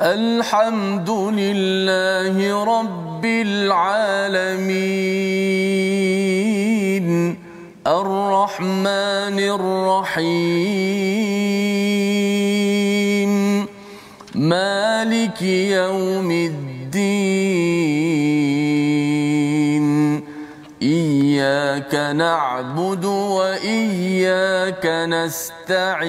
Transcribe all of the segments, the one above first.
الحمد لله رب العالمين. الرحمن الرحيم. مالك يوم الدين. إياك نعبد وإياك نستعين.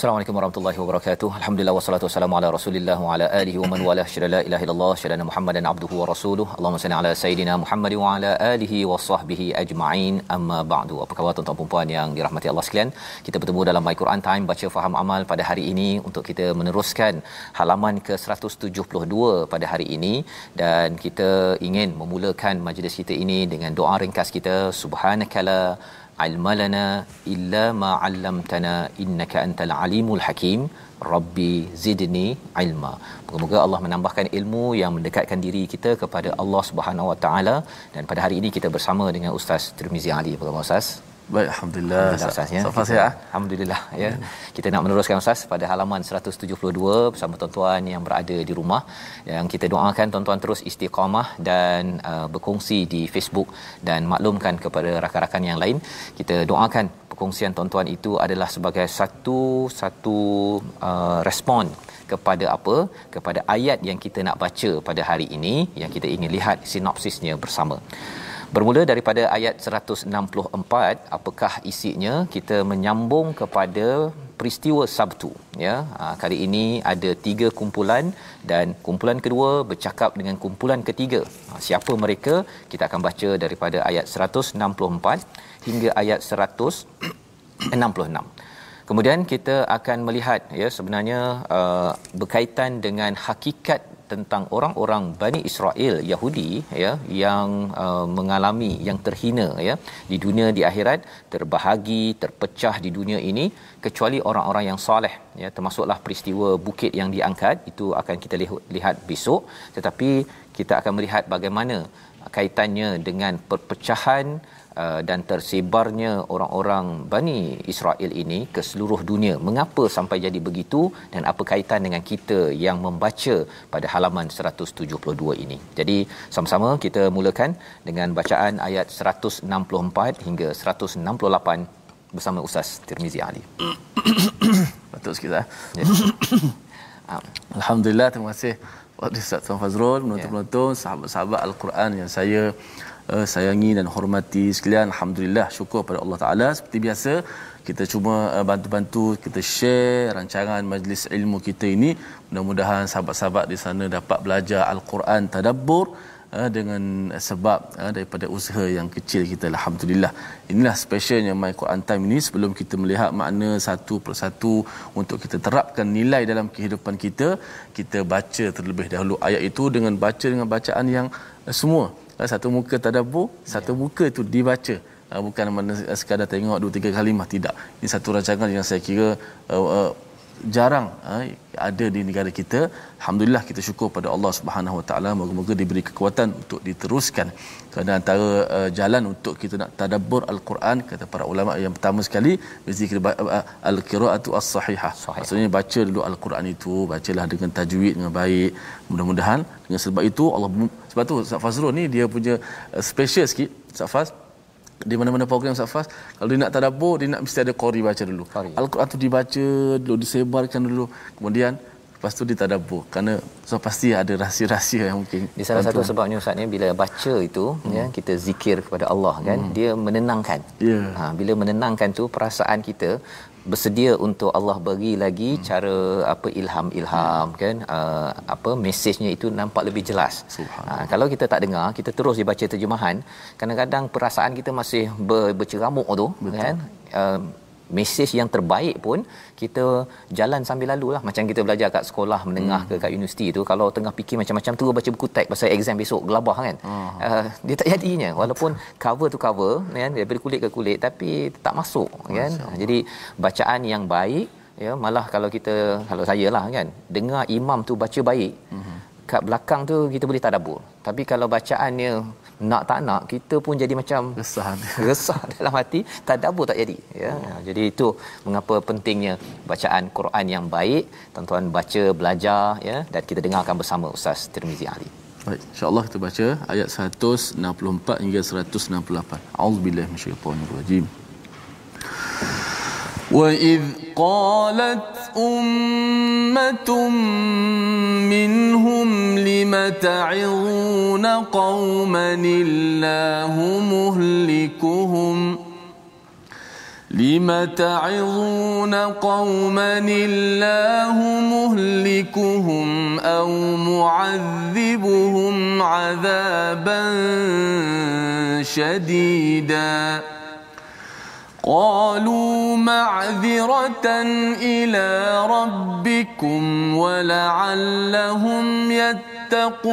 Assalamualaikum warahmatullahi wabarakatuh. Alhamdulillah wassalatu wassalamu ala Rasulillah wa ala alihi wa man wala syada la ilaha illallah syada Muhammadan abduhu wa rasuluh. Allahumma salli ala sayidina Muhammad wa ala alihi wa sahbihi ajma'in. Amma ba'du. Apa khabar tuan-tuan dan puan yang dirahmati Allah sekalian? Kita bertemu dalam My Quran Time baca faham amal pada hari ini untuk kita meneruskan halaman ke 172 pada hari ini dan kita ingin memulakan majlis kita ini dengan doa ringkas kita subhanakala ilmalana illa ma 'allamtana innaka antal alimul hakim. Rabbi zidni ilma. Moga-moga Allah menambahkan ilmu yang mendekatkan diri kita kepada Allah Subhanahu wa taala. Dan pada hari ini kita bersama dengan Ustaz Tirmizi Ali. Apa khabar Ustaz Baik, Alhamdulillah. Alhamdulillah Ustaz ya. Safas ya. Alhamdulillah ya. Kita nak meneruskan Ustaz pada halaman 172 bersama tuan-tuan yang berada di rumah yang kita doakan tuan-tuan terus istiqamah dan uh, berkongsi di Facebook dan maklumkan kepada rakan-rakan yang lain. Kita doakan perkongsian tuan-tuan itu adalah sebagai satu satu uh, respon kepada apa kepada ayat yang kita nak baca pada hari ini yang kita ingin lihat sinopsisnya bersama Bermula daripada ayat 164, apakah isinya? Kita menyambung kepada peristiwa Sabtu, ya. Ha, kali ini ada tiga kumpulan dan kumpulan kedua bercakap dengan kumpulan ketiga. Ha, siapa mereka? Kita akan baca daripada ayat 164 hingga ayat 166. Kemudian kita akan melihat ya sebenarnya uh, berkaitan dengan hakikat tentang orang-orang Bani Israel Yahudi ya yang uh, mengalami yang terhina ya di dunia di akhirat terbahagi terpecah di dunia ini kecuali orang-orang yang soleh ya termasuklah peristiwa bukit yang diangkat itu akan kita lihat besok. Tetapi kita akan melihat bagaimana kaitannya dengan perpecahan uh, dan tersebarnya orang-orang Bani Israel ini ke seluruh dunia. Mengapa sampai jadi begitu dan apa kaitan dengan kita yang membaca pada halaman 172 ini. Jadi sama-sama kita mulakan dengan bacaan ayat 164 hingga 168 bersama Ustaz Tirmizi Ali. Sikit lah. Ya. Alhamdulillah, terima kasih Ustaz Tuan Fazrul, penonton-penonton, sahabat-sahabat Al-Quran yang saya uh, sayangi dan hormati sekalian. Alhamdulillah, syukur pada Allah Ta'ala. Seperti biasa, kita cuma uh, bantu-bantu, kita share rancangan majlis ilmu kita ini. Mudah-mudahan sahabat-sahabat di sana dapat belajar Al-Quran Tadabbur uh, dengan sebab daripada usaha yang kecil kita. Alhamdulillah. Inilah specialnya My Quran Time ini sebelum kita melihat makna satu persatu untuk kita terapkan nilai dalam kehidupan kita, kita baca terlebih dahulu ayat itu dengan baca dengan bacaan yang semua satu muka tadabbur satu muka itu dibaca. Uh, bukan mana sekadar tengok dua tiga kalimah tidak. Ini satu rancangan yang saya kira uh, uh, jarang uh, ada di negara kita. Alhamdulillah kita syukur pada Allah Subhanahu Wa Taala. Moga-moga diberi kekuatan untuk diteruskan. Kerana antara uh, jalan untuk kita nak tadabbur al-Quran kata para ulama yang pertama sekali berzikir uh, al-qiraatu as-sahihah. Maksudnya baca dulu al-Quran itu bacalah dengan tajwid dengan baik. Mudah-mudahan dengan sebab itu Allah sebab tu Ustaz Fazrul ni dia punya uh, special sikit. Ustaz Faz di mana-mana program Safas kalau dia nak tadabbur dia nak mesti ada qori baca dulu qari. al-Quran tu dibaca dulu disebarkan dulu kemudian lepas tu ditadabbur kerana so pasti ada rahsia-rahsia yang mungkin di salah satu sebabnya ustaz ni bila baca itu hmm. ya kita zikir kepada Allah kan hmm. dia menenangkan yeah. ha bila menenangkan tu perasaan kita bersedia untuk Allah bagi lagi hmm. cara apa ilham-ilham hmm. kan uh, apa mesejnya itu nampak lebih jelas. Uh, kalau kita tak dengar, kita terus dibaca terjemahan, kadang-kadang perasaan kita masih ber, berceramuk tu Betul. kan. Uh, mesej yang terbaik pun kita jalan sambil lalu lah macam kita belajar kat sekolah menengah hmm. ke kat universiti tu kalau tengah fikir macam-macam tu baca buku teks pasal exam besok gelabah kan uh. Uh, dia tak jadinya walaupun cover tu cover kan daripada kulit ke kulit tapi tak masuk kan jadi bacaan yang baik ya malah kalau kita kalau saya lah kan dengar imam tu baca baik uh-huh. kat belakang tu kita boleh tadabbur tapi kalau bacaannya nak tak nak kita pun jadi macam resah. resah dalam hati tak ada apa tak jadi. Ya oh. jadi itu mengapa pentingnya bacaan Quran yang baik tuan-tuan baca belajar ya dan kita dengarkan bersama Ustaz Tirmizi Ali. Baik insyaallah kita baca ayat 164 hingga 168 auzubillahi minasyaitanir rajim wa id qalat أمة منهم لم تعظون قوما الله مهلكهم لم تعظون قوما الله مهلكهم أو معذبهم عذابا شديداً قالوا معذرة إلى ربكم ولعلهم يتقون.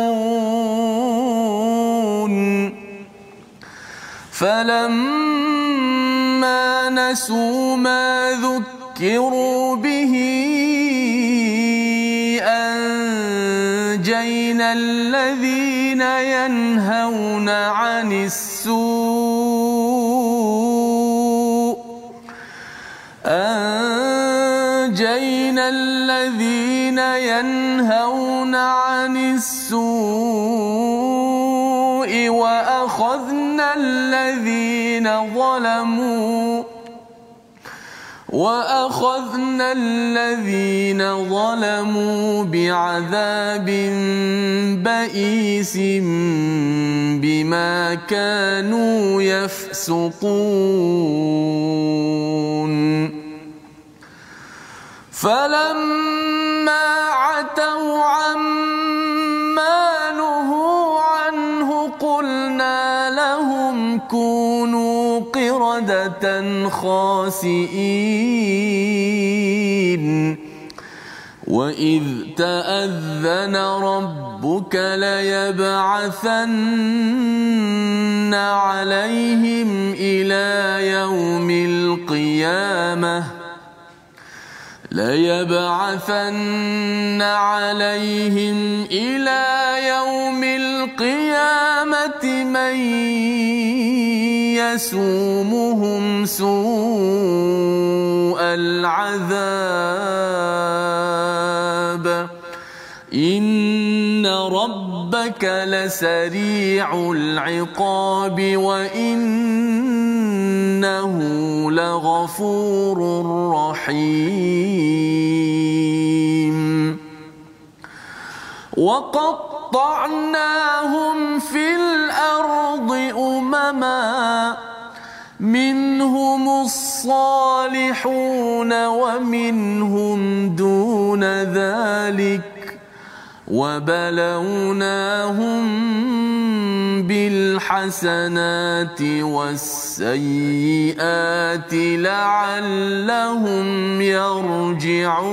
فلما نسوا ما ذكروا به أنجينا الذين ينهون عن السوء أنجينا الذين ينهون عن السوء وأخذنا الذين ظلموا وأخذنا الذين ظلموا بعذاب بئيس بما كانوا يفسقون. فلما عتوا عما نهوا عنه قلنا لهم كونوا قردة خاسئين. وإذ تأذن ربك ليبعثن عليهم إلى يوم القيامة ليبعثن عليهم إلى يوم القيامة من يسومهم سوء العذاب. ربك لسريع العقاب وإنه لغفور رحيم وقطعناهم في الأرض أمما منهم الصالحون ومنهم دون ذلك وبلوناهم بالحسنات والسيئات لعلهم يرجعون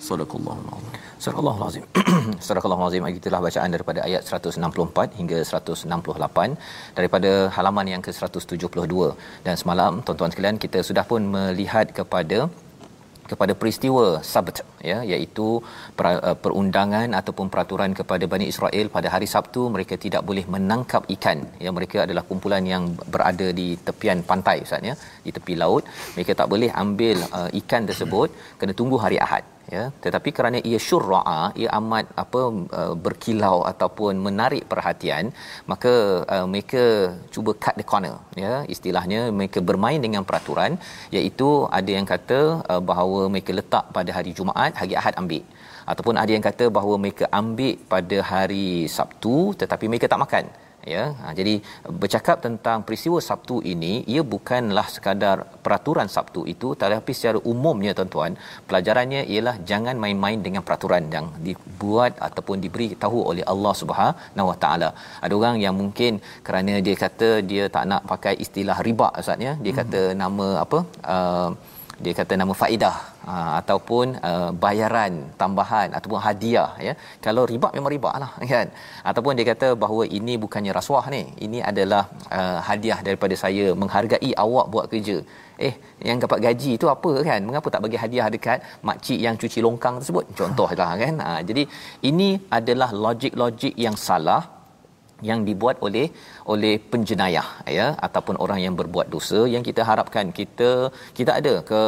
صدق الله العظيم Surah Al-Azim. Surah Al-Azim itulah bacaan daripada ayat 164 hingga 168 daripada halaman yang ke-172 dan semalam tuan-tuan sekalian kita sudah pun melihat kepada kepada peristiwa Sabt ya iaitu uh, perundangan ataupun peraturan kepada Bani Israel pada hari Sabtu mereka tidak boleh menangkap ikan. Ya mereka adalah kumpulan yang berada di tepian pantai ustaz ya di tepi laut. Mereka tak boleh ambil uh, ikan tersebut kena tunggu hari Ahad ya tetapi kerana ia syurra'a ia amat apa uh, berkilau ataupun menarik perhatian maka uh, mereka cuba cut the corner. Ya istilahnya mereka bermain dengan peraturan iaitu ada yang kata uh, bahawa mereka letak pada hari Jumaat hari Ahad ambil. Ataupun ada yang kata bahawa mereka ambil pada hari Sabtu tetapi mereka tak makan ya ha, jadi bercakap tentang peristiwa Sabtu ini ia bukanlah sekadar peraturan Sabtu itu tetapi secara umumnya tuan-tuan pelajarannya ialah jangan main-main dengan peraturan yang dibuat ataupun diberi tahu oleh Allah Subhanahu Wa Taala. Ada orang yang mungkin kerana dia kata dia tak nak pakai istilah riba ustaz ya. Dia hmm. kata nama apa? Uh, dia kata nama faedah aa, ha, ataupun aa, bayaran tambahan ataupun hadiah ya. Kalau riba memang riba lah kan? Ataupun dia kata bahawa ini bukannya rasuah ni. Ini adalah aa, hadiah daripada saya menghargai awak buat kerja. Eh yang dapat gaji tu apa kan? Mengapa tak bagi hadiah dekat makcik yang cuci longkang tersebut? Contohlah kan? Ha, jadi ini adalah logik-logik yang salah yang dibuat oleh oleh penjenayah ya ataupun orang yang berbuat dosa yang kita harapkan kita kita ada ke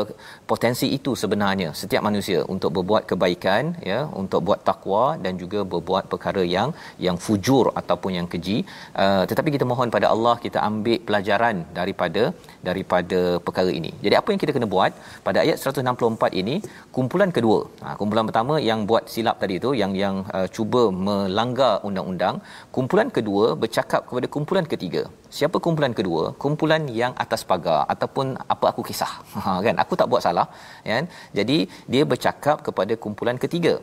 potensi itu sebenarnya setiap manusia untuk berbuat kebaikan ya untuk buat takwa dan juga berbuat perkara yang yang fujur ataupun yang keji. Uh, tetapi kita mohon pada Allah kita ambil pelajaran daripada daripada perkara ini. Jadi apa yang kita kena buat pada ayat 164 ini kumpulan kedua. Ha, kumpulan pertama yang buat silap tadi tu yang yang uh, cuba melanggar undang-undang kumpulan kedua bercakap kepada kumpulan ketiga. Siapa kumpulan kedua? Kumpulan yang atas pagar ataupun apa aku kisah. Ha kan? Aku tak buat salah kan? Jadi dia bercakap kepada kumpulan ketiga.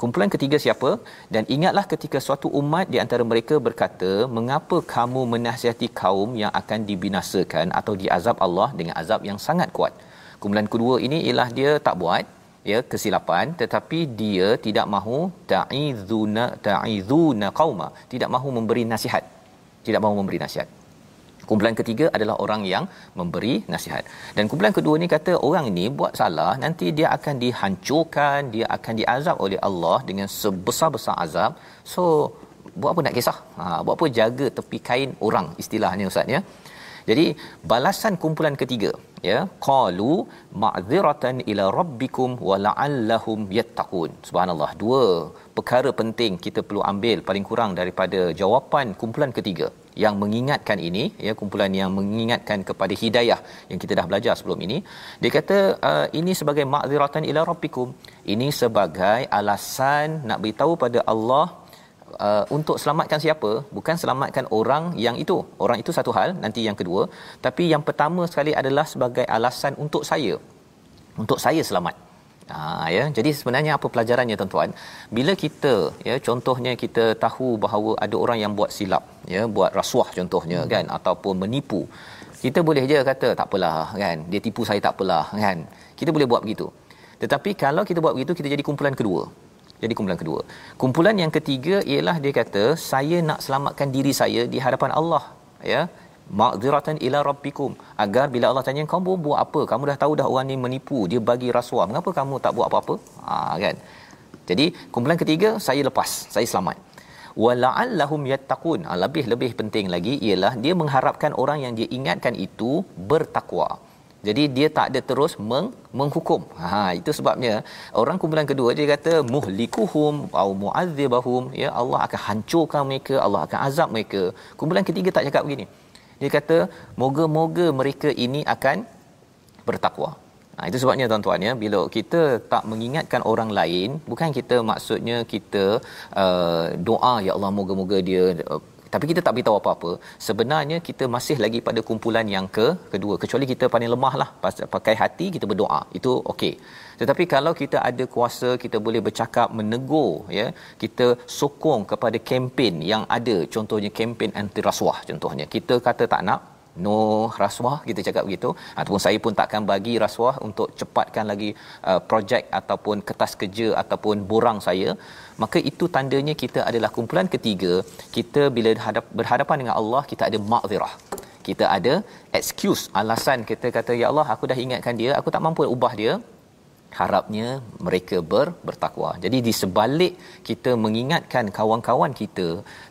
Kumpulan ketiga siapa? Dan ingatlah ketika suatu umat di antara mereka berkata mengapa kamu menasihati kaum yang akan dibinasakan atau diazab Allah dengan azab yang sangat kuat? Kumpulan kedua ini ialah dia tak buat ya kesilapan. Tetapi dia tidak mahu ta'izuna ta'izuna qauma. Tidak mahu memberi nasihat tidak mahu memberi nasihat. Kumpulan ketiga adalah orang yang memberi nasihat. Dan kumpulan kedua ni kata orang ini buat salah nanti dia akan dihancurkan dia akan diazab oleh Allah dengan sebesar-besar azab. So buat apa nak kisah? Ha buat apa jaga tepi kain orang istilahnya ustaz ya jadi balasan kumpulan ketiga ya qalu ma'dziratan ila rabbikum wa la'allahum yattaqun. Subhanallah dua perkara penting kita perlu ambil paling kurang daripada jawapan kumpulan ketiga. Yang mengingatkan ini ya kumpulan yang mengingatkan kepada hidayah yang kita dah belajar sebelum ini. Dia kata uh, ini sebagai ma'dziratan ila rabbikum. Ini sebagai alasan nak beritahu pada Allah uh, untuk selamatkan siapa bukan selamatkan orang yang itu orang itu satu hal nanti yang kedua tapi yang pertama sekali adalah sebagai alasan untuk saya untuk saya selamat Ha ya. Jadi sebenarnya apa pelajarannya tuan-tuan? Bila kita ya contohnya kita tahu bahawa ada orang yang buat silap, ya, buat rasuah contohnya hmm. kan ataupun menipu. Kita boleh je kata tak apalah kan. Dia tipu saya tak apalah kan. Kita boleh buat begitu. Tetapi kalau kita buat begitu kita jadi kumpulan kedua. Jadi kumpulan kedua. Kumpulan yang ketiga ialah dia kata saya nak selamatkan diri saya di hadapan Allah ya. Ma'dziratan ila rabbikum. Agar bila Allah tanya kamu buat apa? Kamu dah tahu dah orang ni menipu dia bagi rasuah. Mengapa kamu tak buat apa-apa? Ha kan? Jadi kumpulan ketiga saya lepas saya selamat. Wala'allahum yattaqun. Ha, lebih lebih penting lagi ialah dia mengharapkan orang yang dia ingatkan itu bertakwa jadi dia tak ada terus meng, menghukum. Ha itu sebabnya orang kumpulan kedua dia kata muhlikuhum au mu'adzibahum ya Allah akan hancurkan mereka, Allah akan azab mereka. Kumpulan ketiga tak cakap begini dia kata moga-moga mereka ini akan bertakwa Nah itu sebabnya tuan-tuan ya bila kita tak mengingatkan orang lain bukan kita maksudnya kita uh, doa ya Allah moga-moga dia uh, tapi kita tak beritahu apa-apa. Sebenarnya kita masih lagi pada kumpulan yang ke kedua. Kecuali kita paling lemah lah. Pakai hati kita berdoa. Itu okey. Tetapi kalau kita ada kuasa kita boleh bercakap menegur ya kita sokong kepada kempen yang ada. Contohnya kempen anti rasuah contohnya. Kita kata tak nak no rasuah kita cakap begitu. Ataupun saya pun takkan bagi rasuah untuk cepatkan lagi uh, projek ataupun kertas kerja ataupun borang saya. Maka itu tandanya kita adalah kumpulan ketiga. Kita bila hadap, berhadapan dengan Allah kita ada makzirah kita ada excuse alasan. Kita kata ya Allah aku dah ingatkan dia aku tak mampu ubah dia. Harapnya mereka ber, bertakwa. Jadi di sebalik kita mengingatkan kawan-kawan kita,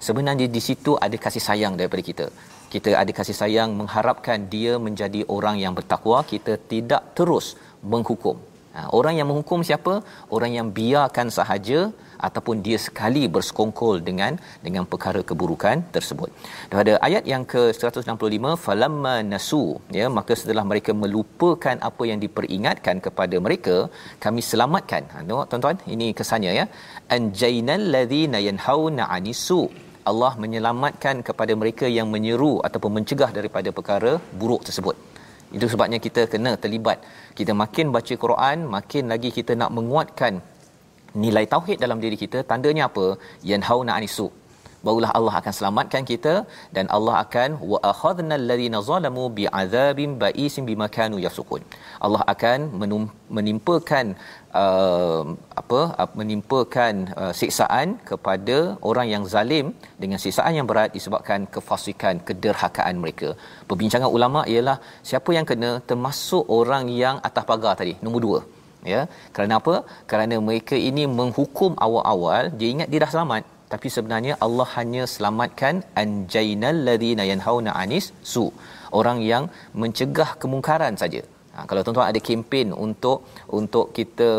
sebenarnya di situ ada kasih sayang daripada kita. Kita ada kasih sayang mengharapkan dia menjadi orang yang bertakwa, kita tidak terus menghukum. Ha, orang yang menghukum siapa? Orang yang biarkan sahaja ataupun dia sekali bersekongkol dengan dengan perkara keburukan tersebut. Daripada ayat yang ke-165 falamma nasu ya maka setelah mereka melupakan apa yang diperingatkan kepada mereka kami selamatkan. Ha, tengok tuan-tuan ini kesannya ya. Anjainal ladzina yanhauna anisu Allah menyelamatkan kepada mereka yang menyeru ataupun mencegah daripada perkara buruk tersebut. Itu sebabnya kita kena terlibat. Kita makin baca Quran, makin lagi kita nak menguatkan nilai tauhid dalam diri kita. Tandanya apa? Yanhauna anisu. Barulah Allah akan selamatkan kita dan Allah akan wa akhadna alladhina zalamu bi'adzabin ba'isin bima kanu yafsukun. Allah akan menimpakan uh, apa menimpakan uh, siksaan kepada orang yang zalim dengan siksaan yang berat disebabkan kefasikan kederhakaan mereka. Perbincangan ulama ialah siapa yang kena termasuk orang yang atas pagar tadi nombor dua ya kerana apa kerana mereka ini menghukum awal-awal dia ingat dia dah selamat tapi sebenarnya Allah hanya selamatkan anjainal ladina yanhauna anis su orang yang mencegah kemungkaran saja. Ha, kalau tuan-tuan ada kempen untuk untuk kita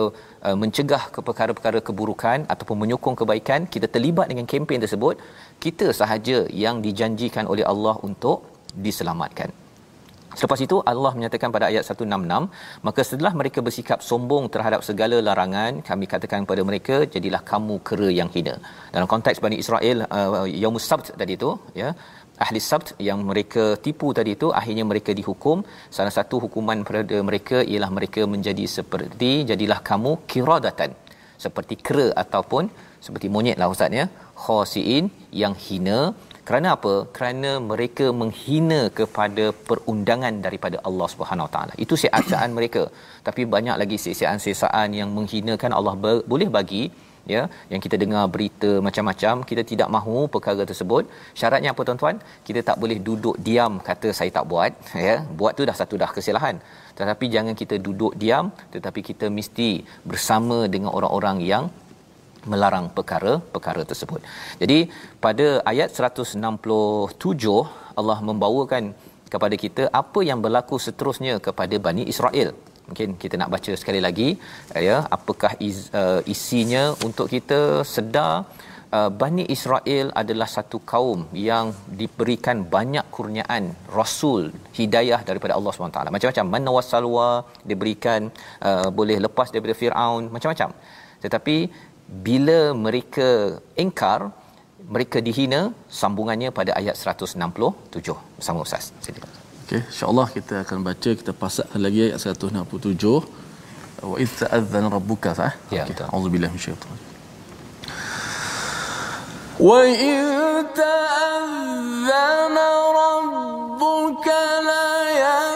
uh, mencegah ke perkara-perkara keburukan ataupun menyokong kebaikan kita terlibat dengan kempen tersebut kita sahaja yang dijanjikan oleh Allah untuk diselamatkan Selepas itu Allah menyatakan pada ayat 166, maka setelah mereka bersikap sombong terhadap segala larangan, kami katakan kepada mereka, jadilah kamu kera yang hina. Dalam konteks Bani Israel uh, Yaumus Sabt tadi itu, ya, ahli Sabt yang mereka tipu tadi itu akhirnya mereka dihukum. Salah satu hukuman pada mereka ialah mereka menjadi seperti jadilah kamu kiradatan. Seperti kera ataupun seperti monyet lah ustaz ya. Khasiin yang hina kerana apa? Kerana mereka menghina kepada perundangan daripada Allah Subhanahu Wa Taala. Itu siasaan mereka. Tapi banyak lagi siasaan-siasaan yang menghinakan Allah ber- boleh bagi ya yang kita dengar berita macam-macam kita tidak mahu perkara tersebut syaratnya apa tuan-tuan kita tak boleh duduk diam kata saya tak buat ya buat tu dah satu dah kesalahan tetapi jangan kita duduk diam tetapi kita mesti bersama dengan orang-orang yang melarang perkara-perkara tersebut. Jadi pada ayat 167 Allah membawakan kepada kita apa yang berlaku seterusnya kepada Bani Israel. Mungkin kita nak baca sekali lagi ya apakah is, uh, isinya untuk kita sedar uh, Bani Israel adalah satu kaum yang diberikan banyak kurniaan rasul hidayah daripada Allah SWT. Macam-macam mana wasalwa diberikan uh, boleh lepas daripada Firaun macam-macam. Tetapi bila mereka engkar mereka dihina sambungannya pada ayat 167 bersama ustaz. Silakan. Okey insyaallah kita akan baca kita pasakkan lagi ayat 167 wa idza adzana rabbuka fa ya okay. auzubillahi minasyaitan wa idza adzana rabbuka la Surah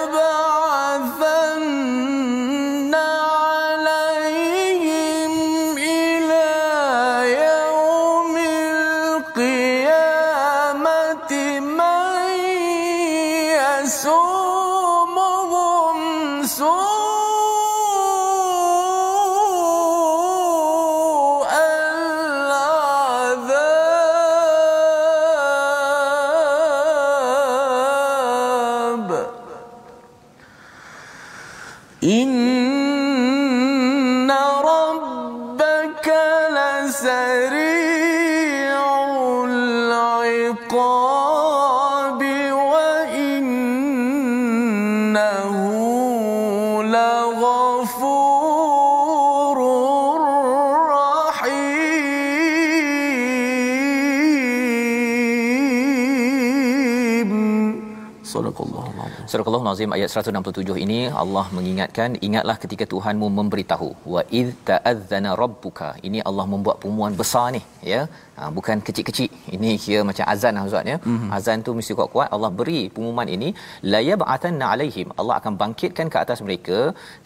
Al-Nazim ayat 167 ini Allah mengingatkan ingatlah ketika Tuhanmu memberitahu wa id ta'adzana rabbuka ini Allah membuat pengumuman besar ni ya. Ha, bukan kecil-kecil. Ini kira macam azan lah ustaz ya. Mm-hmm. azan tu mesti kuat-kuat. Allah beri pengumuman ini la yab'atanna alaihim. Allah akan bangkitkan ke atas mereka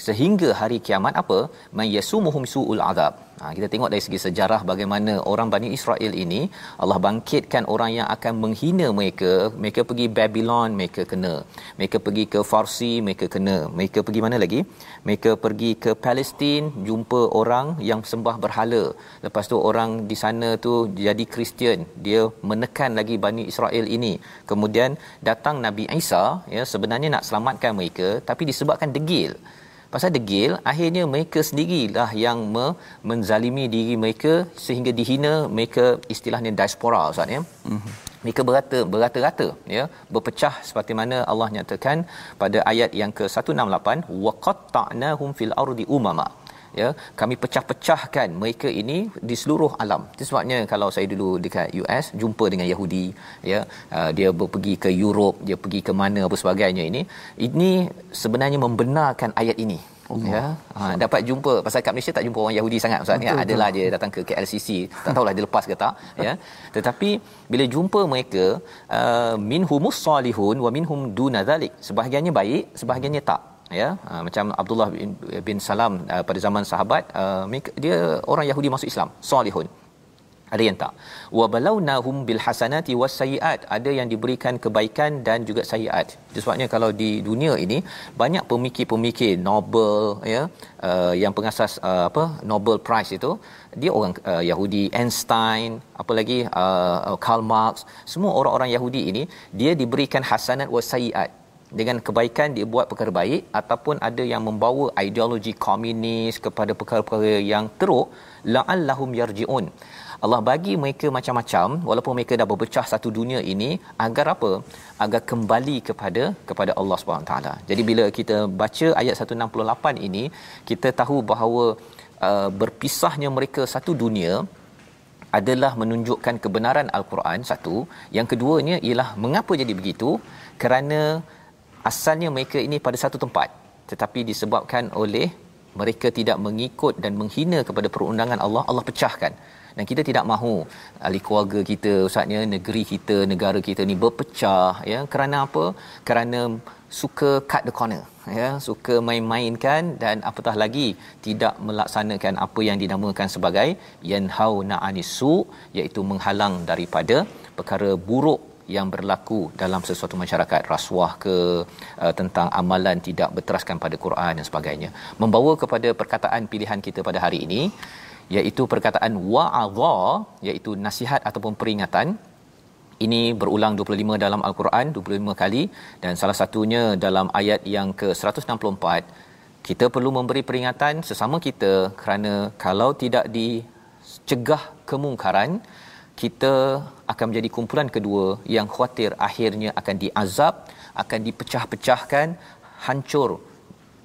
sehingga hari kiamat apa? May yasumuhum suul azab Ha, kita tengok dari segi sejarah bagaimana orang Bani Israel ini Allah bangkitkan orang yang akan menghina mereka. Mereka pergi Babylon, mereka kena. Mereka pergi ke Farsi, mereka kena. Mereka pergi mana lagi? Mereka pergi ke Palestin, jumpa orang yang sembah berhala. Lepas tu orang di sana tu jadi Kristian. Dia menekan lagi Bani Israel ini. Kemudian datang Nabi Isa, ya sebenarnya nak selamatkan mereka tapi disebabkan degil pasal degil akhirnya mereka sendirilah yang me- menzalimi diri mereka sehingga dihina mereka istilahnya diaspora ustaz ya mm-hmm. mereka berata berata-rata ya berpecah seperti mana Allah nyatakan pada ayat yang ke-168 waqatta'nahum fil ardi umama ya kami pecah-pecahkan mereka ini di seluruh alam. Itu sebabnya kalau saya dulu dekat US jumpa dengan Yahudi ya uh, dia pergi ke Europe dia pergi ke mana apa sebagainya ini ini sebenarnya membenarkan ayat ini. Allah. ya ha, dapat jumpa pasal kat Malaysia tak jumpa orang Yahudi sangat ustaz. Ya adalah dia datang ke KLCC tak tahulah dia lepas ke tak ya. Tetapi bila jumpa mereka uh, minhumus salihun wa minhum dunadzalik sebahagiannya baik sebahagiannya tak ya uh, macam Abdullah bin, bin Salam uh, pada zaman sahabat uh, dia orang Yahudi masuk Islam salihun. Ada yang tak? Wa balawnahum bil hasanati was sayiat. Ada yang diberikan kebaikan dan juga sayiat. Sebabnya kalau di dunia ini banyak pemikir-pemikir Nobel ya uh, yang pengasas uh, apa Nobel Prize itu dia orang uh, Yahudi Einstein apa lagi uh, Karl Marx semua orang-orang Yahudi ini dia diberikan hasanat was sayiat dengan kebaikan dia buat perkara baik ataupun ada yang membawa ideologi komunis kepada perkara-perkara yang teruk la'allahum yarji'un. Allah bagi mereka macam-macam walaupun mereka dah berpecah satu dunia ini agar apa? Agar kembali kepada kepada Allah Subhanahu taala. Jadi bila kita baca ayat 168 ini kita tahu bahawa uh, berpisahnya mereka satu dunia adalah menunjukkan kebenaran al-Quran satu. Yang keduanya ialah mengapa jadi begitu? Kerana asalnya mereka ini pada satu tempat tetapi disebabkan oleh mereka tidak mengikut dan menghina kepada perundangan Allah Allah pecahkan. Dan kita tidak mahu ahli keluarga kita ustaznya negeri kita negara kita ni berpecah ya. Kerana apa? Kerana suka cut the corner ya. Suka main-mainkan dan apatah lagi tidak melaksanakan apa yang dinamakan sebagai yanhauna anisu iaitu menghalang daripada perkara buruk yang berlaku dalam sesuatu masyarakat rasuah ke uh, tentang amalan tidak berteraskan pada Quran dan sebagainya membawa kepada perkataan pilihan kita pada hari ini iaitu perkataan wa'adha iaitu nasihat ataupun peringatan. Ini berulang 25 dalam al-Quran 25 kali dan salah satunya dalam ayat yang ke-164 kita perlu memberi peringatan sesama kita kerana kalau tidak dicegah kemungkaran kita akan menjadi kumpulan kedua yang khawatir akhirnya akan diazab akan dipecah-pecahkan hancur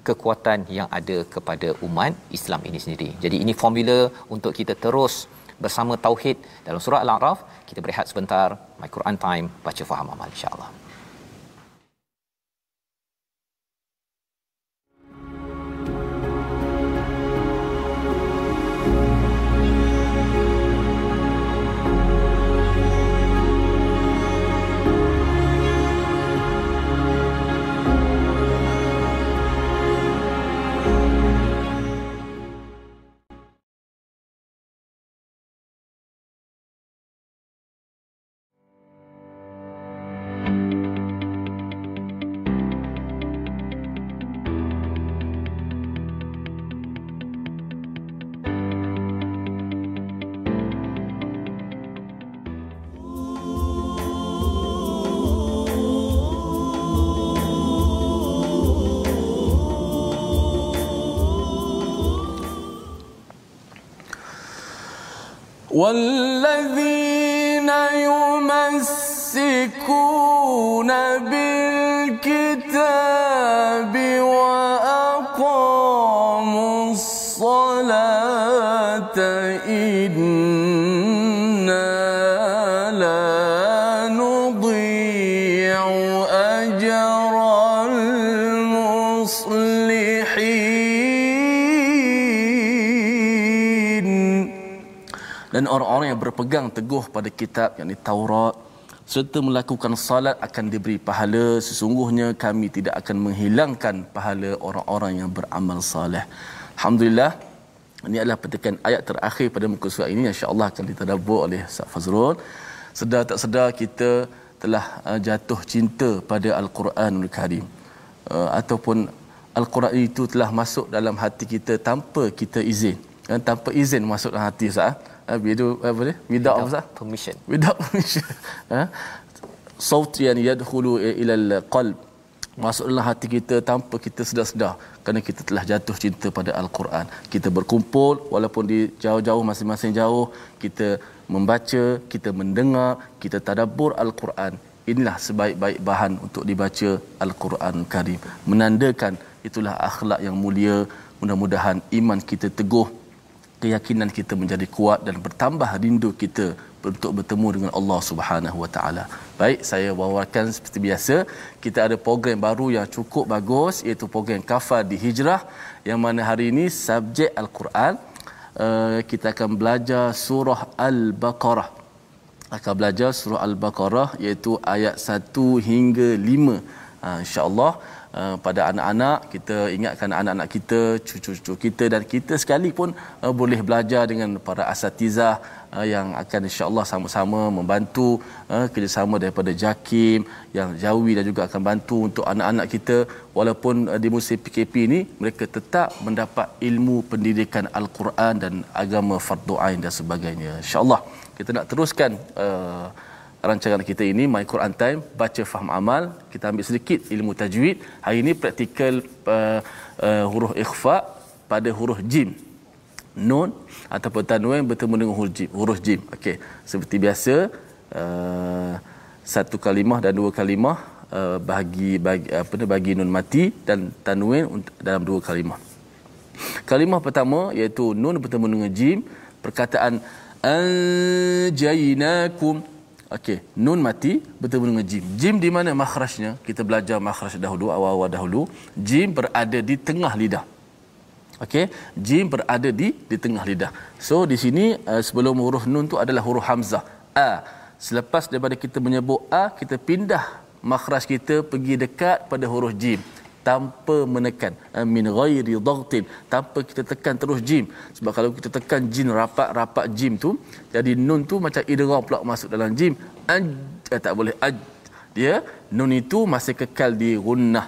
kekuatan yang ada kepada umat Islam ini sendiri. Jadi ini formula untuk kita terus bersama tauhid dalam surah Al-A'raf. Kita berehat sebentar. My Quran Time baca faham amal insya-Allah. والذين berpegang teguh pada kitab yakni Taurat. Serta melakukan salat akan diberi pahala. Sesungguhnya kami tidak akan menghilangkan pahala orang-orang yang beramal soleh alhamdulillah ini adalah petikan ayat terakhir pada muka surat ini. insya-Allah akan ditadabbur oleh Ustaz Fazrul. Sedar tak sedar kita telah uh, jatuh cinta pada al-Quranul Karim. Uh, ataupun al-Quran itu telah masuk dalam hati kita tanpa kita izin. Kan tanpa izin masuk dalam hati Ustaz uh, without apa dia without apa Ustaz permission without permission ha? صوت yang yadkhulu ila al-qalb masuk dalam hati kita tanpa kita sedar-sedar kerana kita telah jatuh cinta pada al-Quran. Kita berkumpul walaupun di jauh-jauh masing-masing jauh, kita membaca, kita mendengar, kita tadabbur al-Quran. Inilah sebaik-baik bahan untuk dibaca al-Quran Karim. Menandakan itulah akhlak yang mulia. Mudah-mudahan iman kita teguh, keyakinan kita menjadi kuat dan bertambah rindu kita untuk bertemu dengan Allah Subhanahu Wa Taala. Baik, saya bawakan seperti biasa, kita ada program baru yang cukup bagus iaitu program Kafar di Hijrah yang mana hari ini subjek Al-Quran uh, kita akan belajar surah Al-Baqarah. Akan belajar surah Al-Baqarah iaitu ayat 1 hingga 5. Uh, insya-Allah Uh, pada anak-anak kita ingatkan anak-anak kita cucu-cucu kita dan kita sekali pun uh, boleh belajar dengan para asatizah uh, yang akan insya-Allah sama-sama membantu uh, kerjasama daripada JAKIM yang Jawi dan juga akan bantu untuk anak-anak kita. Walaupun uh, di musim PKP ini mereka tetap mendapat ilmu pendidikan al-Quran dan agama fardu ain dan sebagainya. insya-Allah kita nak teruskan uh, rancangan kita ini My Quran Time baca faham amal. Kita ambil sedikit ilmu tajwid. Hari ini praktikal uh, uh, huruf ikhfa pada huruf jim. Nun ataupun tanwin bertemu dengan huruf jim huruf jim. Okey seperti biasa uh, satu kalimah dan dua kalimah uh, bagi bagi apa ni bagi nun mati dan tanwin dalam dua kalimah. Kalimah pertama iaitu nun bertemu dengan jim. Perkataan anjaynakum Okey, nun mati bertemu dengan jim. Jim di mana makhrajnya? Kita belajar makhraj dahulu, awal-awal dahulu. Jim berada di tengah lidah. Okey, jim berada di di tengah lidah. So di sini uh, sebelum huruf nun tu adalah huruf hamzah. A. Selepas daripada kita menyebut a, kita pindah makhraj kita pergi dekat pada huruf jim tanpa menekan. Eh, min ghairi dhaghtin tanpa kita tekan terus jim. Sebab kalau kita tekan jim rapat-rapat jim tu jadi nun tu macam idgham pula masuk dalam jim. Aj eh, tak boleh. Aj dia nun itu masih kekal di gunnah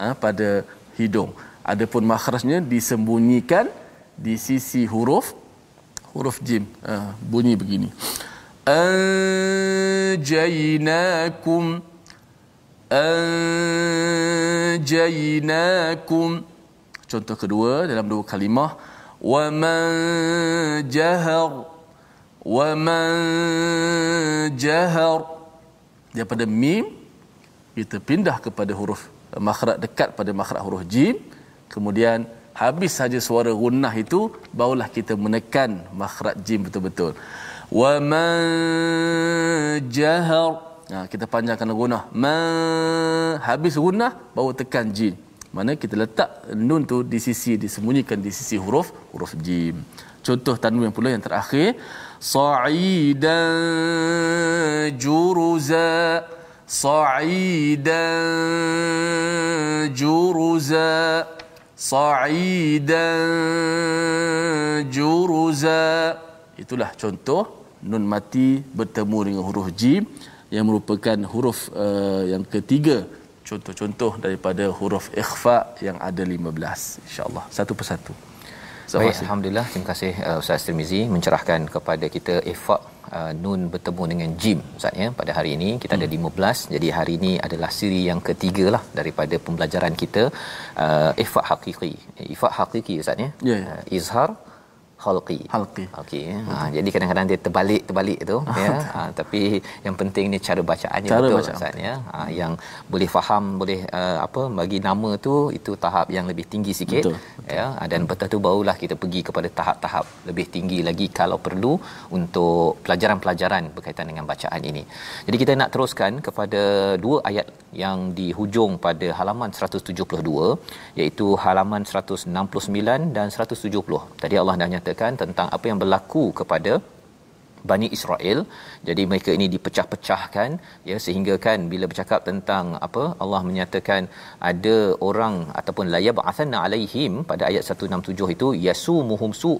ha, pada hidung. Adapun makhrajnya disembunyikan di sisi huruf huruf jim. Ha, bunyi begini. Anjaynakum anjaynakum contoh kedua dalam dua kalimah. wa man jahar wa man jahar daripada mim kita pindah kepada huruf makhraj dekat pada makhraj huruf jim. Kemudian habis saja suara gunnah itu barulah kita menekan makhraj jim betul-betul. wa man jahar Ha, kita panjangkan gunah. Ma habis gunah baru tekan jim. Mana kita letak nun tu di sisi disembunyikan di sisi huruf huruf jim. Contoh tanwin pula yang terakhir sa'idan juruza sa'idan juruza sa'idan juruza itulah contoh nun mati bertemu dengan huruf jim yang merupakan huruf uh, yang ketiga contoh-contoh daripada huruf ikhfa yang ada 15 insyaallah. Satu persatu. So, Baik, alhamdulillah. Terima kasih uh, Ustaz Tirmizi mencerahkan kepada kita ikhfa uh, nun bertemu dengan jim Ustaz ya pada hari ini. Kita hmm. ada 15 jadi hari ini adalah siri yang ketiga lah daripada pembelajaran kita uh, ikhfa hakiki ikhfa hakiki Ustaz ya? Yeah. Ya. uh, izhar khalqi. Khalqi. Okey ha jadi kadang-kadang dia terbalik terbalik tu ya. Ha, tapi yang penting ni cara bacaannya cara betul bacaan. Ya. Ha, yang boleh faham boleh uh, apa bagi nama tu itu tahap yang lebih tinggi sikit betul, betul. ya. Ha, dan betul tu barulah kita pergi kepada tahap-tahap lebih tinggi lagi kalau perlu untuk pelajaran-pelajaran berkaitan dengan bacaan ini. Jadi kita nak teruskan kepada dua ayat yang di hujung pada halaman 172 iaitu halaman 169 dan 170 tadi Allah dah nyata menceritakan tentang apa yang berlaku kepada Bani Israel. Jadi mereka ini dipecah-pecahkan ya sehingga kan bila bercakap tentang apa Allah menyatakan ada orang ataupun la yab'athanna alaihim pada ayat 167 itu yasumuhum su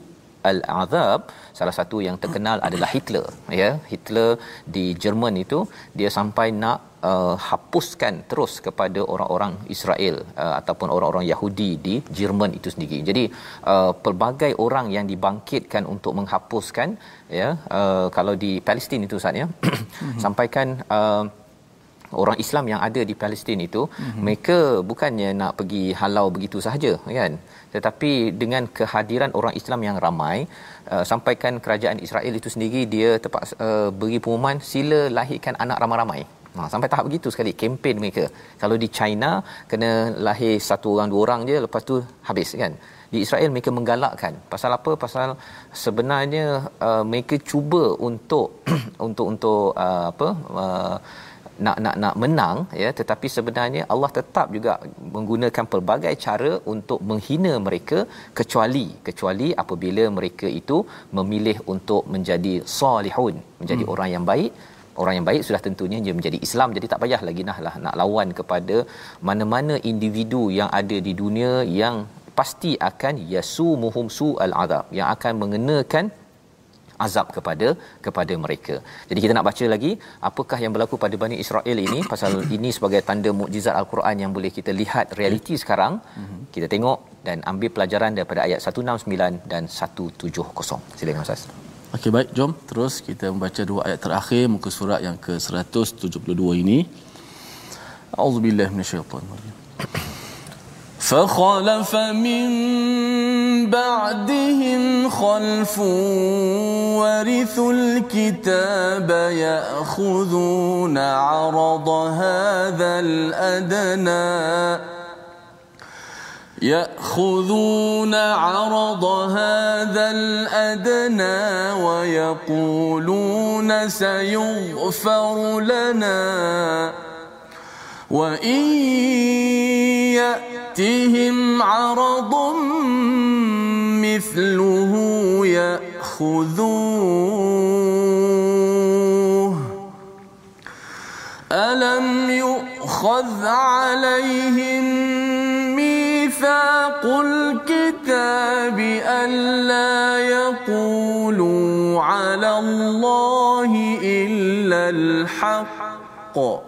al-azab salah satu yang terkenal adalah Hitler ya Hitler di Jerman itu dia sampai nak uh, hapuskan terus kepada orang-orang Israel uh, ataupun orang-orang Yahudi di Jerman itu sendiri. Jadi uh, pelbagai orang yang dibangkitkan untuk menghapuskan ya uh, kalau di Palestin itu saatnya sampaikan uh, orang Islam yang ada di Palestin itu mm-hmm. mereka bukannya nak pergi halau begitu sahaja kan tetapi dengan kehadiran orang Islam yang ramai uh, sampaikan kerajaan Israel itu sendiri dia terpaksa uh, beri pengumuman sila lahirkan anak ramai-ramai Ha, sampai tahap begitu sekali kempen mereka. Kalau di China kena lahir satu orang dua orang je lepas tu habis kan. Di Israel mereka menggalakkan. Pasal apa? Pasal sebenarnya uh, mereka cuba untuk untuk untuk uh, apa? Uh, nak nak nak menang ya tetapi sebenarnya Allah tetap juga menggunakan pelbagai cara untuk menghina mereka kecuali kecuali apabila mereka itu memilih untuk menjadi salihun menjadi hmm. orang yang baik orang yang baik sudah tentunya dia menjadi Islam jadi tak payah lagi nah lah nak lawan kepada mana-mana individu yang ada di dunia yang pasti akan yasumuhum su al azab yang akan mengenakan azab kepada kepada mereka. Jadi kita nak baca lagi apakah yang berlaku pada Bani Israel ini pasal ini sebagai tanda mukjizat al-Quran yang boleh kita lihat realiti sekarang. Kita tengok dan ambil pelajaran daripada ayat 169 dan 170. Silakan Ustaz. Okey baik, jom terus kita membaca dua ayat terakhir muka surat yang ke-172 ini. Auzubillahi minasyaitanir فخلف من بعدهم خلف ورثوا الكتاب يأخذون عرض هذا الأدنى. يأخذون عرض هذا الأدنى ويقولون سيغفر لنا. وإن ياتهم عرض مثله يأخذوه. ألم يؤخذ عليهم ميثاق الكتاب ألا يقولوا على الله إلا الحق؟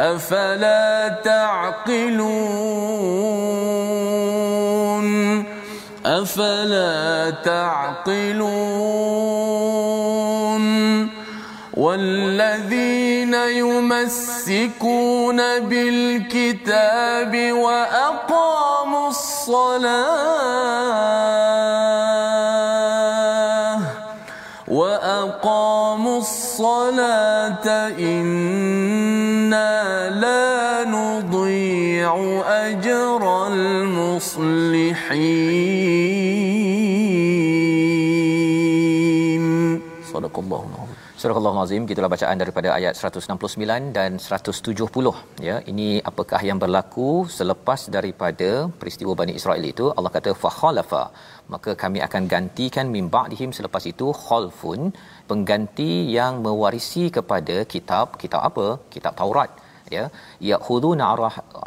أفلا تعقلون؟ أفلا تعقلون؟ والذين يمسكون بالكتاب وأقاموا الصلاة وأقاموا الصلاة إنا أجر المصلحين صدق الله العظيم Surah Al-Azim gitulah bacaan daripada ayat 169 dan 170 ya ini apakah yang berlaku selepas daripada peristiwa Bani Israel itu Allah kata fa khalafa maka kami akan gantikan min ba'dihim selepas itu khalfun pengganti yang mewarisi kepada kitab kitab apa kitab Taurat ya ya'khuduna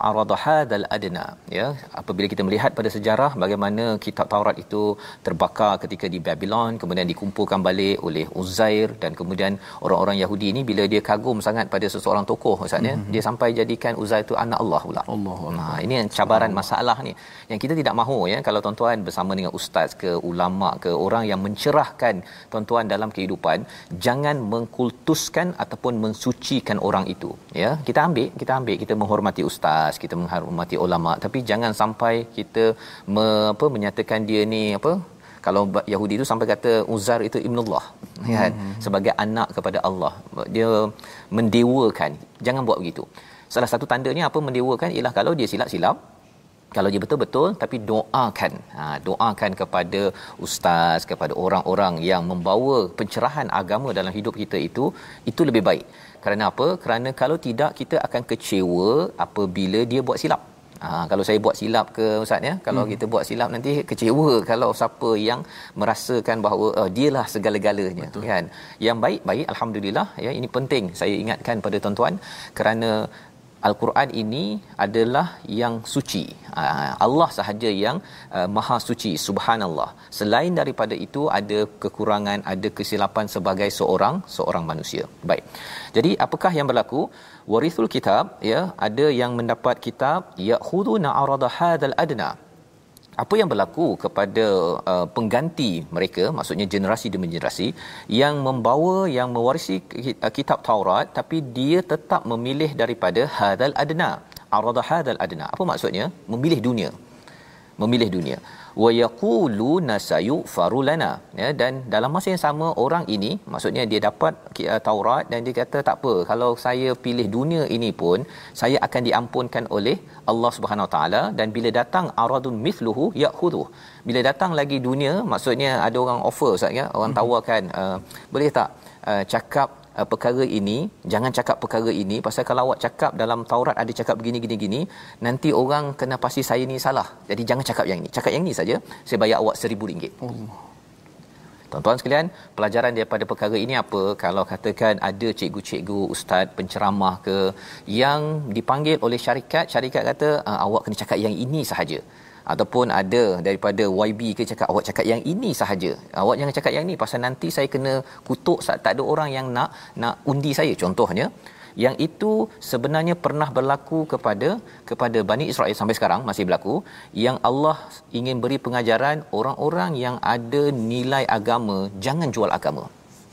arad hadzal adna ya. Apabila kita melihat pada sejarah bagaimana kitab Taurat itu terbakar ketika di Babylon kemudian dikumpulkan balik oleh Uzair dan kemudian orang-orang Yahudi ini bila dia kagum sangat pada seseorang tokoh maksudnya mm-hmm. dia sampai jadikan Uzair itu anak Allah pula. Allah nah ini cabaran Allah. masalah ni. Yang kita tidak mahu ya. Kalau tuan-tuan bersama dengan ustaz ke ulama ke orang yang mencerahkan tuan-tuan dalam kehidupan jangan mengkultuskan ataupun mensucikan orang itu ya. Kita ambil kita ambil kita menghormati ustaz kita menghormati ulama. Tapi jangan sampai kita me, apa menyatakan dia ni apa kalau Yahudi itu sampai kata Uzar itu ibnullah ya kan? Hmm. sebagai anak kepada Allah. Dia mendewakan. Jangan buat begitu. Salah satu tandanya apa mendewakan ialah kalau dia silap-silap kalau dia betul-betul tapi doakan. Ha, doakan kepada ustaz kepada orang-orang yang membawa pencerahan agama dalam hidup kita itu itu lebih baik kerana apa? Kerana kalau tidak kita akan kecewa apabila dia buat silap. Ha, kalau saya buat silap ke ustaz ya, kalau hmm. kita buat silap nanti kecewa kalau siapa yang merasakan bahawa uh, dialah segala-galanya Betul. kan. Yang baik baik alhamdulillah ya ini penting saya ingatkan pada tuan-tuan kerana Al-Quran ini adalah yang suci. Ah, Allah sahaja yang uh, maha suci, subhanallah. Selain daripada itu ada kekurangan, ada kesilapan sebagai seorang seorang manusia. Baik. Jadi apakah yang berlaku? Warithul kitab ya, ada yang mendapat kitab ya'khuduna arada hadzal adna apa yang berlaku kepada uh, pengganti mereka maksudnya generasi demi generasi yang membawa yang mewarisi uh, kitab Taurat tapi dia tetap memilih daripada hadal adna. Arada hadal adna. Apa maksudnya? Memilih dunia memilih dunia. Wa yaqulu nasayu farulana ya dan dalam masa yang sama orang ini maksudnya dia dapat uh, Taurat dan dia kata tak apa kalau saya pilih dunia ini pun saya akan diampunkan oleh Allah Subhanahu taala. Dan bila datang aradun mithluhu ya'khudhu. Bila datang lagi dunia maksudnya ada orang offer ustaz ya? Orang mhm. tawarkan uh, boleh tak uh, cakap uh, perkara ini jangan cakap perkara ini pasal kalau awak cakap dalam Taurat ada cakap begini gini gini nanti orang kena pasti saya ni salah. Jadi jangan cakap yang ini cakap yang ini saja saya bayar awak seribu ringgit Allah. Tuan-tuan sekalian, pelajaran daripada perkara ini apa? Kalau katakan ada cikgu-cikgu, ustaz, penceramah ke yang dipanggil oleh syarikat, syarikat kata ah, awak kena cakap yang ini sahaja ataupun ada daripada YB ke cakap awak cakap yang ini sahaja. Awak jangan cakap yang ni pasal nanti saya kena kutuk tak ada orang yang nak nak undi saya. Contohnya yang itu sebenarnya pernah berlaku kepada kepada Bani Israel sampai sekarang masih berlaku yang Allah ingin beri pengajaran orang-orang yang ada nilai agama jangan jual agama.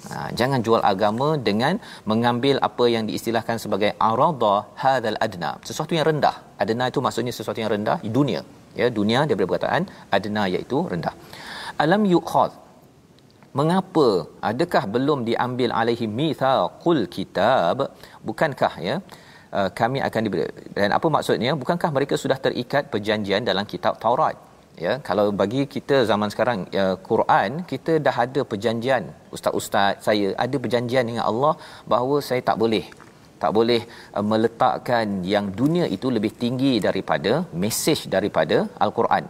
Ha, jangan jual agama dengan mengambil apa yang diistilahkan sebagai arada hadzal adna sesuatu yang rendah. Adna itu maksudnya sesuatu yang rendah di dunia ya dunia dia perkataan adna iaitu rendah. Alam yukhad mengapa? Adakah belum diambil alaihi mithaqul kitab? Bukankah ya uh, kami akan diberi dan apa maksudnya? Bukankah mereka sudah terikat perjanjian dalam kitab Taurat? Ya kalau bagi kita zaman sekarang ya, Quran kita dah ada perjanjian. Ustaz-ustaz saya ada perjanjian dengan Allah bahawa saya tak boleh tak boleh uh, meletakkan yang dunia itu lebih tinggi daripada mesej daripada al-Quran.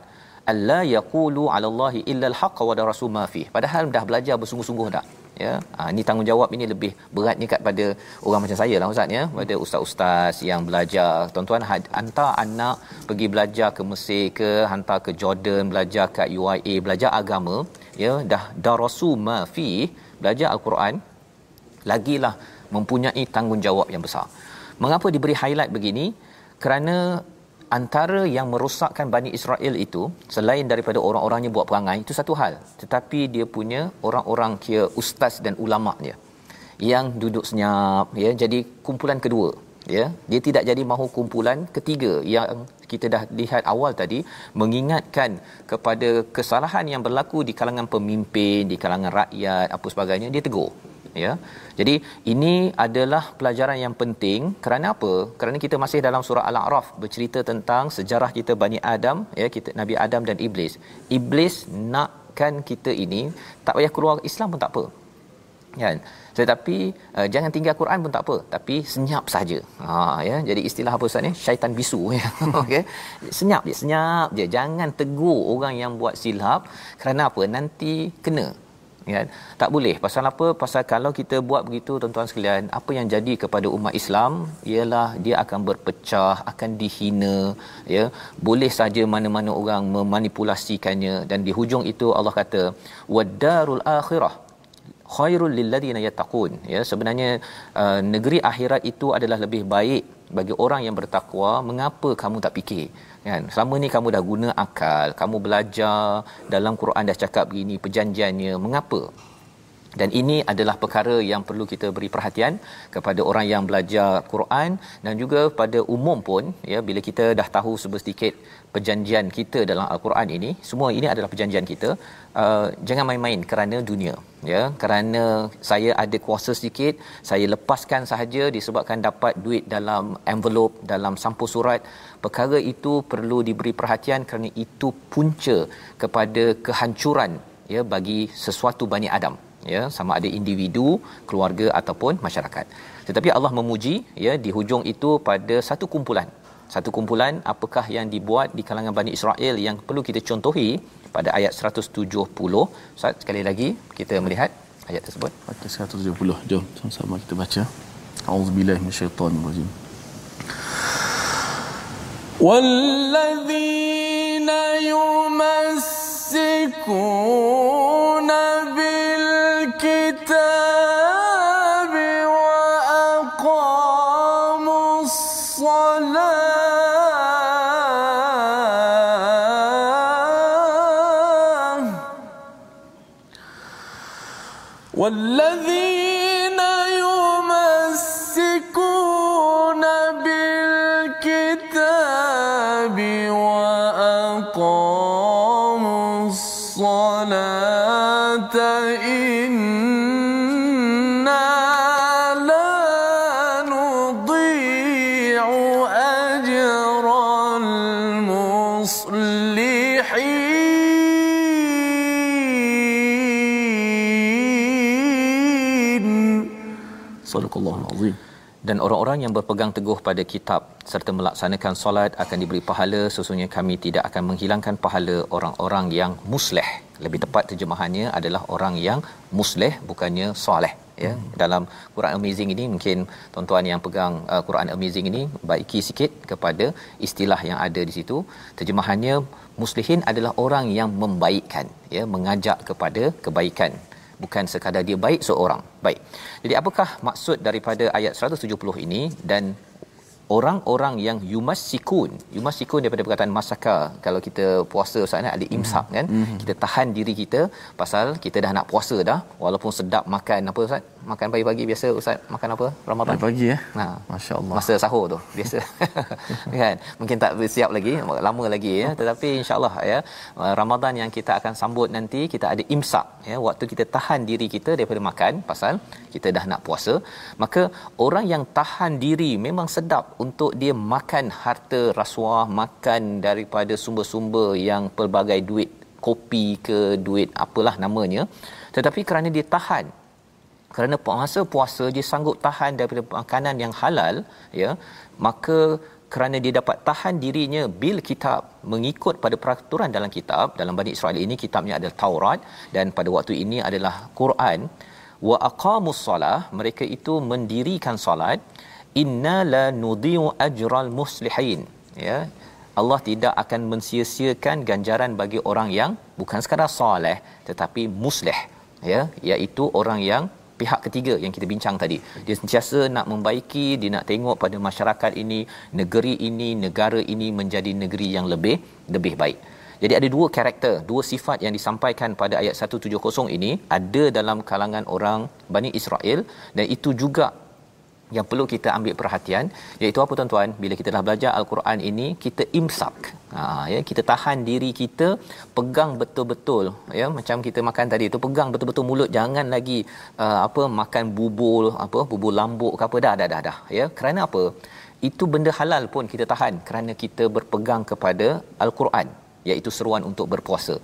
Alla yaqulu 'ala Allahi illa al-haqq wa rasul ma fi padahal dah belajar bersungguh-sungguh dah ya? Ha, ini tanggungjawab ini lebih beratnya pada orang macam saya lah ustaz ya? Pada ustaz-ustaz yang belajar. Tuan-tuan hantar anak pergi belajar ke Mesir ke hantar ke Jordan belajar kat UIA belajar agama ya? Dah darasu ma fi belajar al-Quran lagilah mempunyai tanggungjawab yang besar. Mengapa diberi highlight begini? Kerana antara yang merosakkan Bani Israel itu selain daripada orang-orangnya buat perangai itu satu hal tetapi dia punya orang-orang kira ustaz dan ulama dia yang duduk senyap ya jadi kumpulan kedua ya dia tidak jadi mahu kumpulan ketiga yang kita dah lihat awal tadi mengingatkan kepada kesalahan yang berlaku di kalangan pemimpin di kalangan rakyat apa sebagainya dia tegur ya jadi ini adalah pelajaran yang penting. Kerana apa? Kerana kita masih dalam surah al-a'raf bercerita tentang sejarah kita Bani Adam ya kita Nabi Adam dan iblis. Iblis nakkan kita ini tak payah keluar Islam pun tak apa. Kan? Tetapi uh, jangan tinggal Quran pun tak apa tapi senyap saja. Ha ya. Jadi istilah apa ustaz ni? Syaitan bisu ya. Okey senyap je senyap je jangan tegur orang yang buat silap kerana apa? Nanti kena kan? Tak boleh. Pasal apa? Pasal kalau kita buat begitu tuan-tuan sekalian apa yang jadi kepada umat Islam ialah dia akan berpecah akan dihina ya. Boleh saja mana-mana orang memanipulasikannya dan di hujung itu Allah kata wadarul akhirah khairul lilladheena yattaqun. Ya sebenarnya uh, negeri akhirat itu adalah lebih baik bagi orang yang bertakwa mengapa kamu tak fikir? Kan? Selama ni kamu dah guna akal kamu belajar dalam Quran dah cakap begini perjanjiannya mengapa dan ini adalah perkara yang perlu kita beri perhatian kepada orang yang belajar Quran dan juga pada umum pun ya bila kita dah tahu sedikit perjanjian kita dalam al-Quran ini semua ini adalah perjanjian kita. Uh, jangan main-main kerana dunia ya. Kerana saya ada kuasa sedikit saya lepaskan sahaja disebabkan dapat duit dalam envelope dalam sampul surat. Perkara itu perlu diberi perhatian kerana itu punca kepada kehancuran ya bagi sesuatu Bani Adam ya sama ada individu keluarga ataupun masyarakat tetapi Allah memuji ya di hujung itu pada satu kumpulan satu kumpulan apakah yang dibuat di kalangan Bani Israel yang perlu kita contohi pada ayat 170 Ustaz sekali lagi kita melihat ayat tersebut ayat 170 jom sama-sama kita baca auzubillahi minasyaitonirrajim والذين يمسكون وأقاموا الصلاة. Orang-orang yang berpegang teguh pada kitab serta melaksanakan solat akan diberi pahala. Sesungguhnya kami tidak akan menghilangkan pahala orang-orang yang musleh. Lebih tepat terjemahannya adalah orang yang musleh bukannya soleh. Ya hmm. dalam Quran Amazing ini mungkin tuan-tuan yang pegang uh, Quran Amazing ini baiki sikit kepada istilah yang ada di situ. Terjemahannya muslihin adalah orang yang membaikkan ya mengajak kepada kebaikan bukan sekadar dia baik seorang. Baik. Jadi apakah maksud daripada ayat 170 ini dan orang-orang yang yumassikun yumassikun daripada perkataan masaka kalau kita puasa ustaz ada imsak kan? Mm-hmm. kita tahan diri kita pasal kita dah nak puasa dah walaupun sedap makan apa ustaz makan pagi-pagi biasa ustaz makan apa Ramadan Pagi ya. Ha. Masya-Allah. Masa sahur tu biasa. kan? Mungkin tak bersiap lagi, lama lagi ya. Tetapi insya-Allah ya, Ramadan yang kita akan sambut nanti kita ada imsak ya, waktu kita tahan diri kita daripada makan pasal kita dah nak puasa. Maka orang yang tahan diri memang sedap untuk dia makan harta rasuah, makan daripada sumber-sumber yang pelbagai duit kopi ke duit apalah namanya. Tetapi kerana dia tahan kerana puasa puasa dia sanggup tahan daripada makanan yang halal ya maka kerana dia dapat tahan dirinya bil kitab mengikut pada peraturan dalam kitab dalam Bani Israel ini kitabnya adalah Taurat dan pada waktu ini adalah Quran. Wa aqamus solah mereka itu mendirikan solat inna la nudhi'u ajral muslihin ya. Allah tidak akan mensia-siakan ganjaran bagi orang yang bukan sekadar soleh tetapi muslih ya iaitu orang yang pihak ketiga yang kita bincang tadi. Dia sentiasa nak membaiki, dia nak tengok pada masyarakat ini, negeri ini, negara ini menjadi negeri yang lebih lebih baik. Jadi ada dua karakter, dua sifat yang disampaikan pada ayat 170 ini ada dalam kalangan orang Bani Israel dan itu juga yang perlu kita ambil perhatian iaitu apa tuan-tuan? Bila kita dah belajar al-Quran ini kita imsak. Ha ya kita tahan diri kita pegang betul-betul. Ya macam kita makan tadi tu pegang betul-betul mulut. Jangan lagi uh, apa makan bubur apa bubur lambuk ke apa. Dah dah dah dah. Ya kerana apa? Itu benda halal pun kita tahan kerana kita berpegang kepada al-Quran iaitu seruan untuk berpuasa.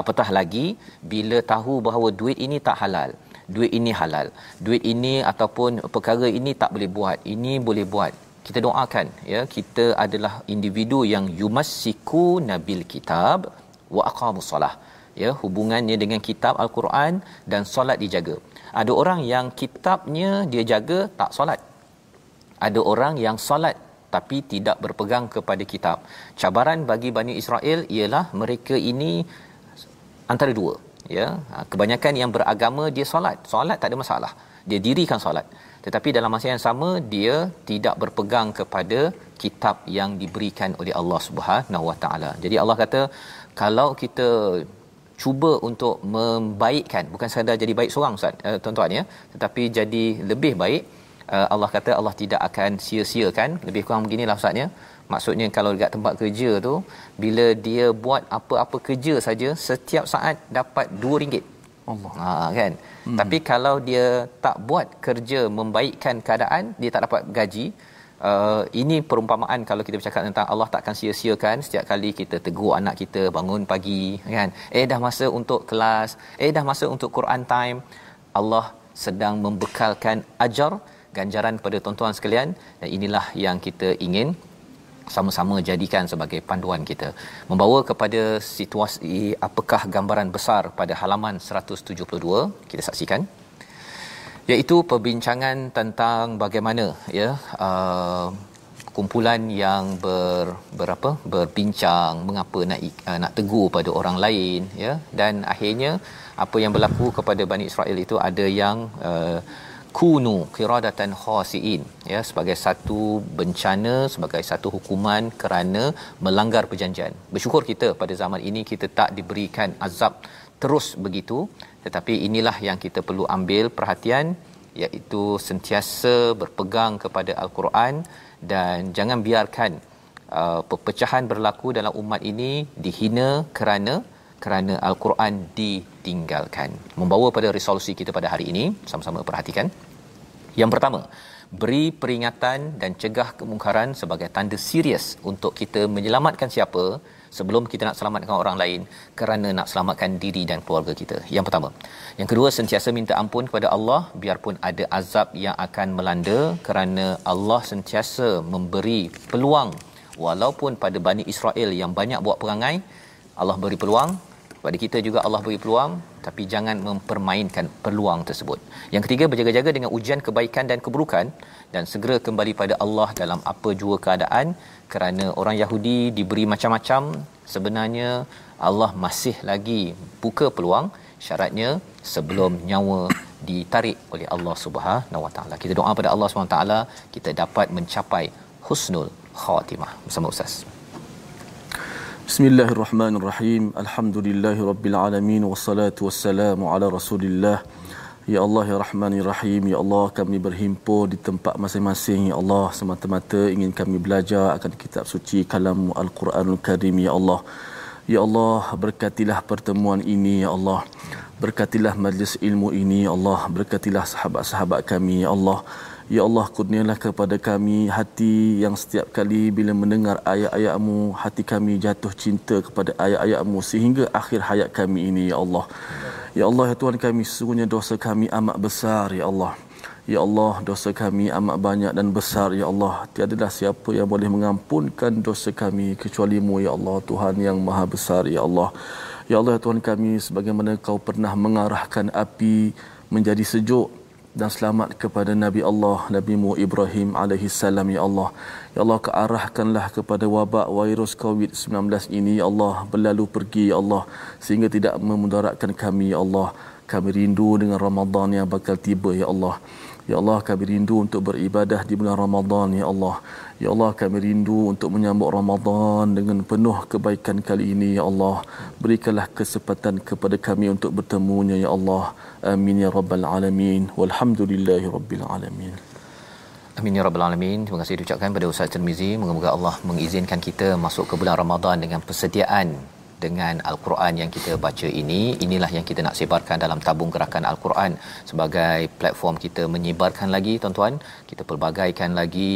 Apatah lagi bila tahu bahawa duit ini tak halal duit ini halal duit ini ataupun perkara ini tak boleh buat ini boleh buat. Kita doakan ya kita adalah individu yang yumassiku nabil kitab wa aqamus solah ya hubungannya dengan kitab al-Quran dan solat dijaga. Ada orang yang kitabnya dia jaga tak solat. Ada orang yang solat tapi tidak berpegang kepada kitab. Cabaran bagi Bani Israel ialah mereka ini antara dua ya ha, kebanyakan yang beragama dia solat. Solat tak ada masalah. Dia dirikan solat. Tetapi dalam masa yang sama dia tidak berpegang kepada kitab yang diberikan oleh Allah Subhanahu Wa Taala. Jadi Allah kata kalau kita cuba untuk membaikkan bukan sekadar jadi baik seorang ustaz uh, tuan-tuan ya tetapi jadi lebih baik uh, Allah kata Allah tidak akan sia-siakan. Lebih kurang beginilah ustaz ya maksudnya kalau dekat tempat kerja tu bila dia buat apa-apa kerja saja setiap saat dapat 2 ringgit. Allah. Ha kan? Hmm. tapi kalau dia tak buat kerja membaikkan keadaan dia tak dapat gaji uh, ini perumpamaan kalau kita bercakap tentang Allah takkan sia-siakan setiap kali kita tegur anak kita bangun pagi kan? Eh dah masa untuk kelas eh dah masa untuk Quran time. Allah sedang membekalkan ajar ganjaran pada tuan-tuan sekalian dan inilah yang kita ingin sama-sama jadikan sebagai panduan kita. Membawa kepada situasi apakah gambaran besar pada halaman 172 kita saksikan. Iaitu perbincangan tentang bagaimana ya uh, kumpulan yang ber berapa? Berbincang mengapa nak uh, nak tegur pada orang lain ya. Dan akhirnya apa yang berlaku kepada Bani Israel itu ada yang uh, kunu qiradatan khasiin ya sebagai satu bencana sebagai satu hukuman kerana melanggar perjanjian. Bersyukur kita pada zaman ini kita tak diberikan azab terus begitu tetapi inilah yang kita perlu ambil perhatian iaitu sentiasa berpegang kepada al-Quran dan jangan biarkan uh, perpecahan berlaku dalam umat ini dihina kerana kerana al-Quran ditinggalkan. Membawa pada resolusi kita pada hari ini, sama-sama perhatikan. Yang pertama, beri peringatan dan cegah kemungkaran sebagai tanda serius untuk kita menyelamatkan siapa sebelum kita nak selamatkan orang lain kerana nak selamatkan diri dan keluarga kita. Yang pertama. Yang kedua sentiasa minta ampun kepada Allah biarpun ada azab yang akan melanda kerana Allah sentiasa memberi peluang walaupun pada Bani Israel yang banyak buat perangai Allah beri peluang pada kita juga Allah beri peluang tapi jangan mempermainkan peluang tersebut. Yang ketiga berjaga-jaga dengan ujian kebaikan dan keburukan dan segera kembali pada Allah dalam apa jua keadaan kerana orang Yahudi diberi macam-macam sebenarnya Allah masih lagi buka peluang syaratnya sebelum nyawa ditarik oleh Allah Subhanahu Wa Taala. Kita doa pada Allah Subhanahu Wa Taala kita dapat mencapai husnul khatimah bersama Ustaz. Bismillahirrahmanirrahim. Alhamdulillahirabbil alamin wassalatu wassalamu ala Rasulillah. Ya Allah ya Rahman ya Rahim ya Allah kami berhimpun di tempat masing-masing ya Allah semata-mata ingin kami belajar akan kitab suci kalam Al-Quranul Karim ya Allah. Ya Allah berkatilah pertemuan ini ya Allah. Berkatilah majlis ilmu ini ya Allah. Berkatilah sahabat-sahabat kami ya Allah. Ya Allah kurnialah kepada kami hati yang setiap kali bila mendengar ayat-ayatmu hati kami jatuh cinta kepada ayat-ayatmu sehingga akhir hayat kami ini ya Allah. Ya Allah ya Tuhan kami sesungguhnya dosa kami amat besar ya Allah. Ya Allah dosa kami amat banyak dan besar ya Allah. Tiadalah siapa yang boleh mengampunkan dosa kami kecuali-Mu ya Allah Tuhan yang maha besar ya Allah. Ya Allah ya Tuhan kami sebagaimana Kau pernah mengarahkan api menjadi sejuk dan selamat kepada Nabi Allah Nabi Mu Ibrahim alaihi salam ya Allah. Ya Allah kearahkanlah kepada wabak virus COVID-19 ini ya Allah berlalu pergi ya Allah sehingga tidak memudaratkan kami ya Allah. Kami rindu dengan Ramadan yang bakal tiba ya Allah. Ya Allah kami rindu untuk beribadah di bulan Ramadan ya Allah. Ya Allah kami rindu untuk menyambut Ramadan dengan penuh kebaikan kali ini ya Allah. Berikanlah kesempatan kepada kami untuk bertemunya ya Allah. Amin ya rabbal alamin. Walhamdulillahi rabbil alamin. Amin ya rabbal alamin. Terima kasih diucapkan pada Ustaz Tirmizi. Moga-moga Allah mengizinkan kita masuk ke bulan Ramadan dengan persediaan dengan al-Quran yang kita baca ini inilah yang kita nak sebarkan dalam tabung gerakan al-Quran sebagai platform kita menyebarkan lagi tuan-tuan kita pelbagaikan lagi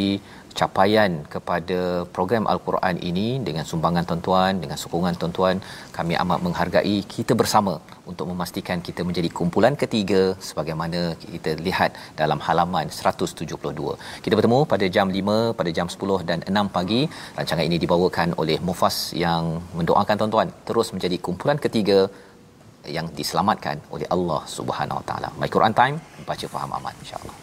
capaian kepada program al-Quran ini dengan sumbangan tuan-tuan dengan sokongan tuan-tuan kami amat menghargai kita bersama untuk memastikan kita menjadi kumpulan ketiga sebagaimana kita lihat dalam halaman 172 kita bertemu pada jam 5 pada jam 10 dan 6 pagi rancangan ini dibawakan oleh Mufas yang mendoakan tuan-tuan terus menjadi kumpulan ketiga yang diselamatkan oleh Allah Subhanahu Wa Taala. My Quran Time baca faham aman insya-Allah.